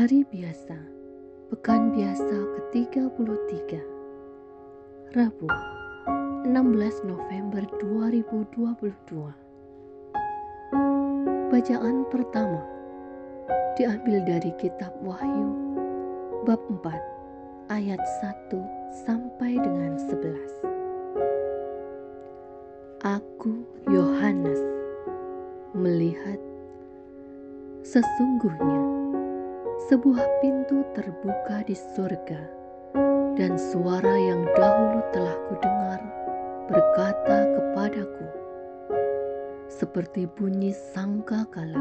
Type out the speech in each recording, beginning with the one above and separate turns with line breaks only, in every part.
Hari biasa, pekan biasa ke-33, Rabu, 16 November 2022. Bacaan pertama diambil dari kitab Wahyu bab 4 ayat 1 sampai dengan 11. Aku Yohanes melihat sesungguhnya sebuah pintu terbuka di surga, dan suara yang dahulu telah kudengar berkata kepadaku, seperti bunyi sangka kala,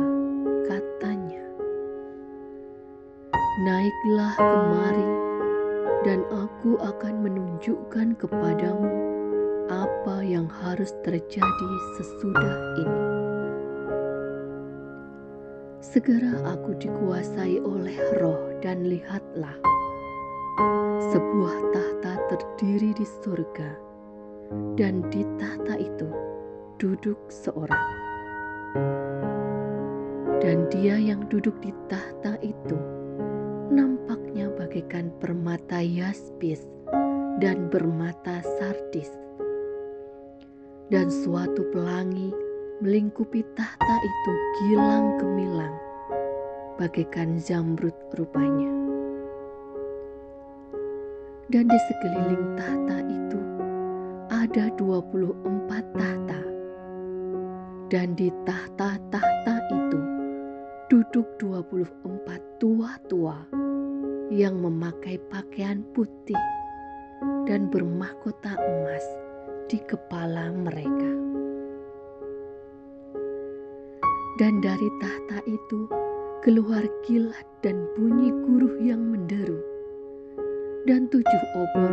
katanya, Naiklah kemari, dan aku akan menunjukkan kepadamu apa yang harus terjadi sesudah ini. Segera aku dikuasai oleh roh dan lihatlah sebuah tahta terdiri di surga dan di tahta itu duduk seorang. Dan dia yang duduk di tahta itu nampaknya bagaikan permata yaspis dan bermata sardis. Dan suatu pelangi melingkupi tahta itu gilang gemilang, bagaikan zamrud rupanya. Dan di sekeliling tahta itu ada 24 tahta. Dan di tahta-tahta itu duduk 24 tua-tua yang memakai pakaian putih dan bermahkota emas di kepala mereka. Dan dari tahta itu keluar kilat dan bunyi guruh yang menderu. Dan tujuh obor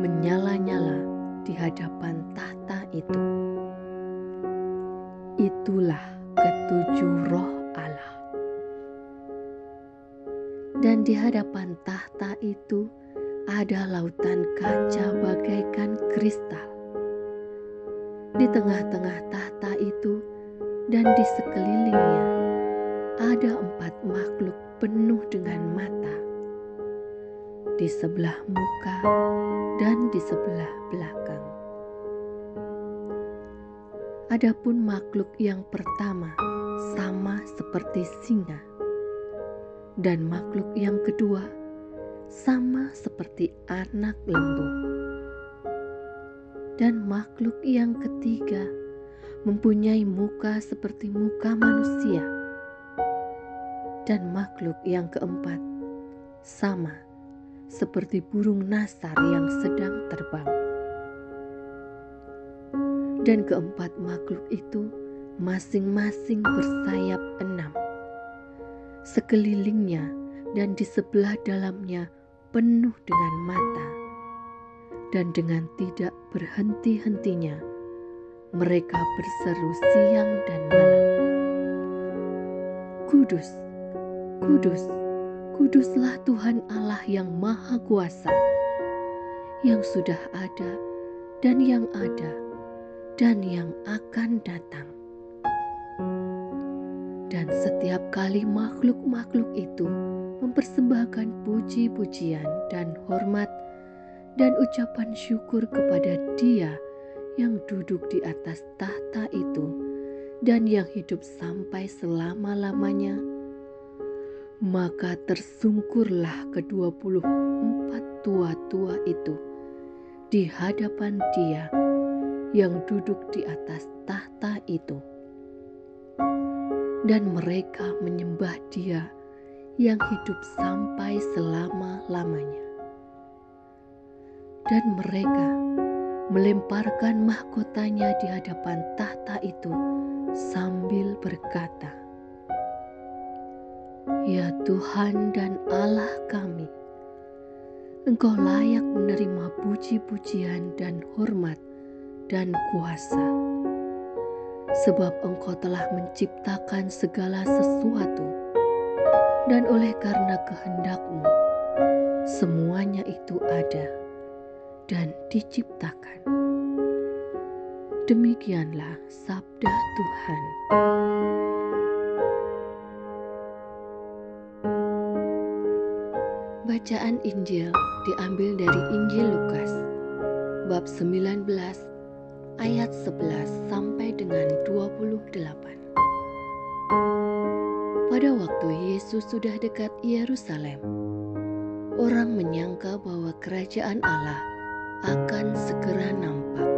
menyala-nyala di hadapan tahta itu. Itulah ketujuh roh Allah. Dan di hadapan tahta itu ada lautan kaca bagaikan kristal. Di tengah-tengah tahta itu dan di sekelilingnya ada empat makhluk penuh dengan mata. Di sebelah muka dan di sebelah belakang. Adapun makhluk yang pertama sama seperti singa, dan makhluk yang kedua sama seperti anak lembu, dan makhluk yang ketiga mempunyai muka seperti muka manusia, dan makhluk yang keempat sama seperti burung nasar yang sedang terbang. Dan keempat makhluk itu masing-masing bersayap enam. Sekelilingnya dan di sebelah dalamnya penuh dengan mata, dan dengan tidak berhenti-hentinya mereka berseru siang dan malam. Kudus, kudus, kuduslah Tuhan Allah yang Maha Kuasa, yang sudah ada dan yang ada dan yang akan datang. Dan setiap kali makhluk-makhluk itu mempersembahkan puji-pujian dan hormat dan ucapan syukur kepada Dia yang duduk di atas tahta itu dan yang hidup sampai selama-lamanya, maka tersungkurlah kedua puluh empat tua-tua itu di hadapan dia yang duduk di atas tahta itu. Dan mereka menyembah dia yang hidup sampai selama-lamanya. Dan mereka melemparkan mahkotanya di hadapan tahta itu sambil berkata, Ya Tuhan dan Allah kami, Engkau layak menerima puji-pujian dan hormat dan kuasa, sebab Engkau telah menciptakan segala sesuatu, dan oleh karena kehendakmu, semuanya itu ada dan diciptakan. Demikianlah sabda Tuhan. Bacaan Injil diambil dari Injil Lukas bab 19 ayat 11 sampai dengan 28. Pada waktu Yesus sudah dekat Yerusalem, orang menyangka bahwa kerajaan Allah akan segera nampak.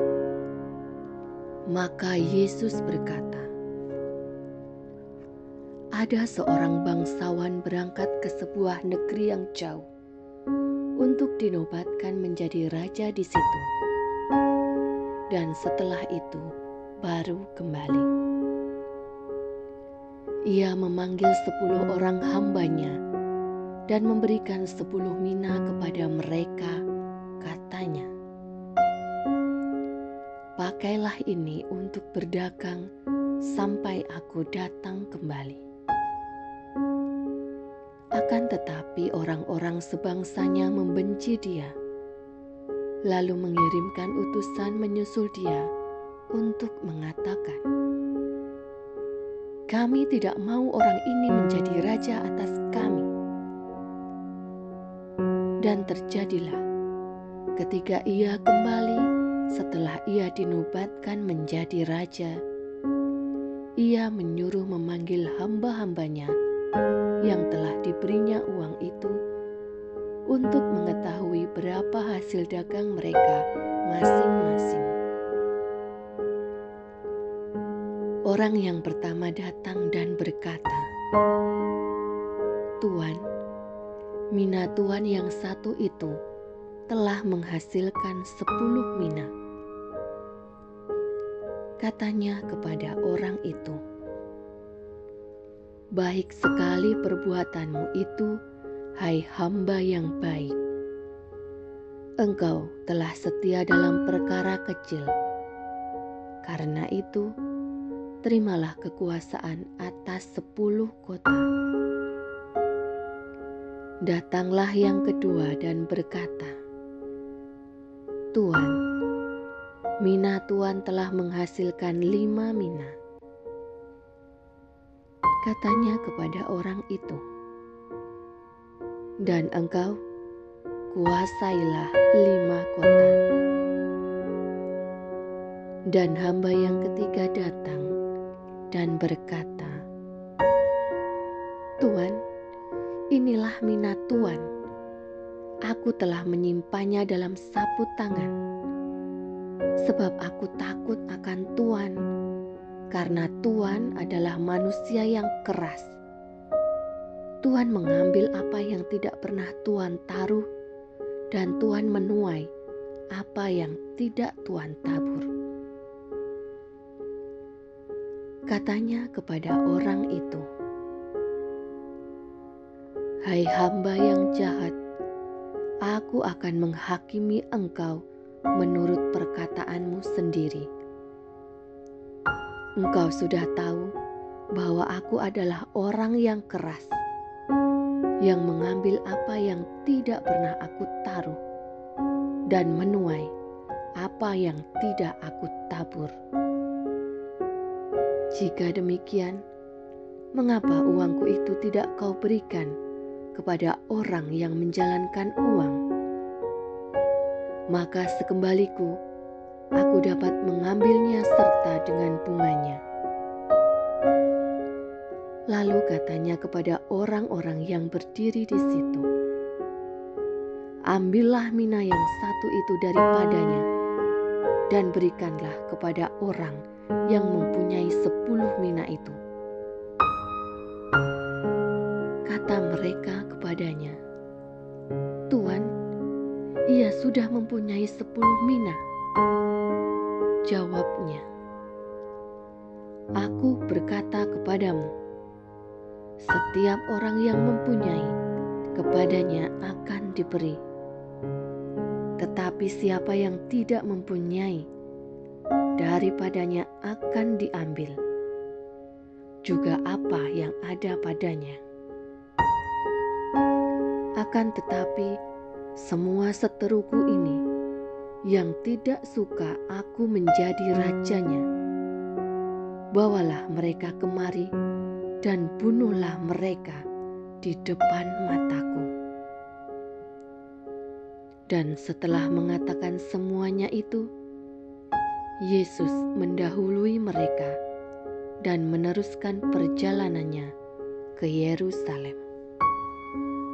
Maka Yesus berkata, ada seorang bangsawan berangkat ke sebuah negeri yang jauh untuk dinobatkan menjadi raja di situ. Dan setelah itu baru kembali. Ia memanggil sepuluh orang hambanya dan memberikan sepuluh mina kepada mereka, katanya. Pakailah ini untuk berdagang sampai aku datang kembali. Akan tetapi orang-orang sebangsanya membenci dia, lalu mengirimkan utusan menyusul dia untuk mengatakan, "Kami tidak mau orang ini menjadi raja atas kami." Dan terjadilah ketika ia kembali setelah ia dinobatkan menjadi raja, ia menyuruh memanggil hamba-hambanya yang telah diberinya uang itu untuk mengetahui berapa hasil dagang mereka masing-masing. Orang yang pertama datang dan berkata, "Tuan, mina tuan yang satu itu telah menghasilkan sepuluh mina." Katanya kepada orang itu, Baik sekali perbuatanmu itu, hai hamba yang baik. Engkau telah setia dalam perkara kecil. Karena itu, terimalah kekuasaan atas sepuluh kota. Datanglah yang kedua dan berkata, Tuan, mina Tuan telah menghasilkan lima mina katanya kepada orang itu, "Dan engkau kuasailah lima kota." Dan hamba yang ketiga datang dan berkata, "Tuan, inilah minat Tuan. Aku telah menyimpannya dalam sapu tangan, sebab aku takut akan Tuan." karena Tuhan adalah manusia yang keras. Tuhan mengambil apa yang tidak pernah Tuhan taruh, dan Tuhan menuai apa yang tidak Tuhan tabur. Katanya kepada orang itu, "Hai hamba yang jahat, aku akan menghakimi engkau menurut perkataanmu sendiri." Engkau sudah tahu bahwa aku adalah orang yang keras, yang mengambil apa yang tidak pernah aku taruh, dan menuai apa yang tidak aku tabur. Jika demikian, mengapa uangku itu tidak kau berikan kepada orang yang menjalankan uang? Maka sekembaliku aku dapat mengambilnya serta dengan bunganya. Lalu katanya kepada orang-orang yang berdiri di situ, "Ambillah mina yang satu itu daripadanya, dan berikanlah kepada orang yang mempunyai sepuluh mina itu." Kata mereka kepadanya, "Tuan, ia sudah mempunyai sepuluh mina." Jawabnya, Aku berkata kepadamu, setiap orang yang mempunyai, kepadanya akan diberi. Tetapi siapa yang tidak mempunyai, daripadanya akan diambil. Juga apa yang ada padanya. Akan tetapi, semua seteruku ini yang tidak suka aku menjadi rajanya. Bawalah mereka kemari dan bunuhlah mereka di depan mataku. Dan setelah mengatakan semuanya itu, Yesus mendahului mereka dan meneruskan perjalanannya ke Yerusalem.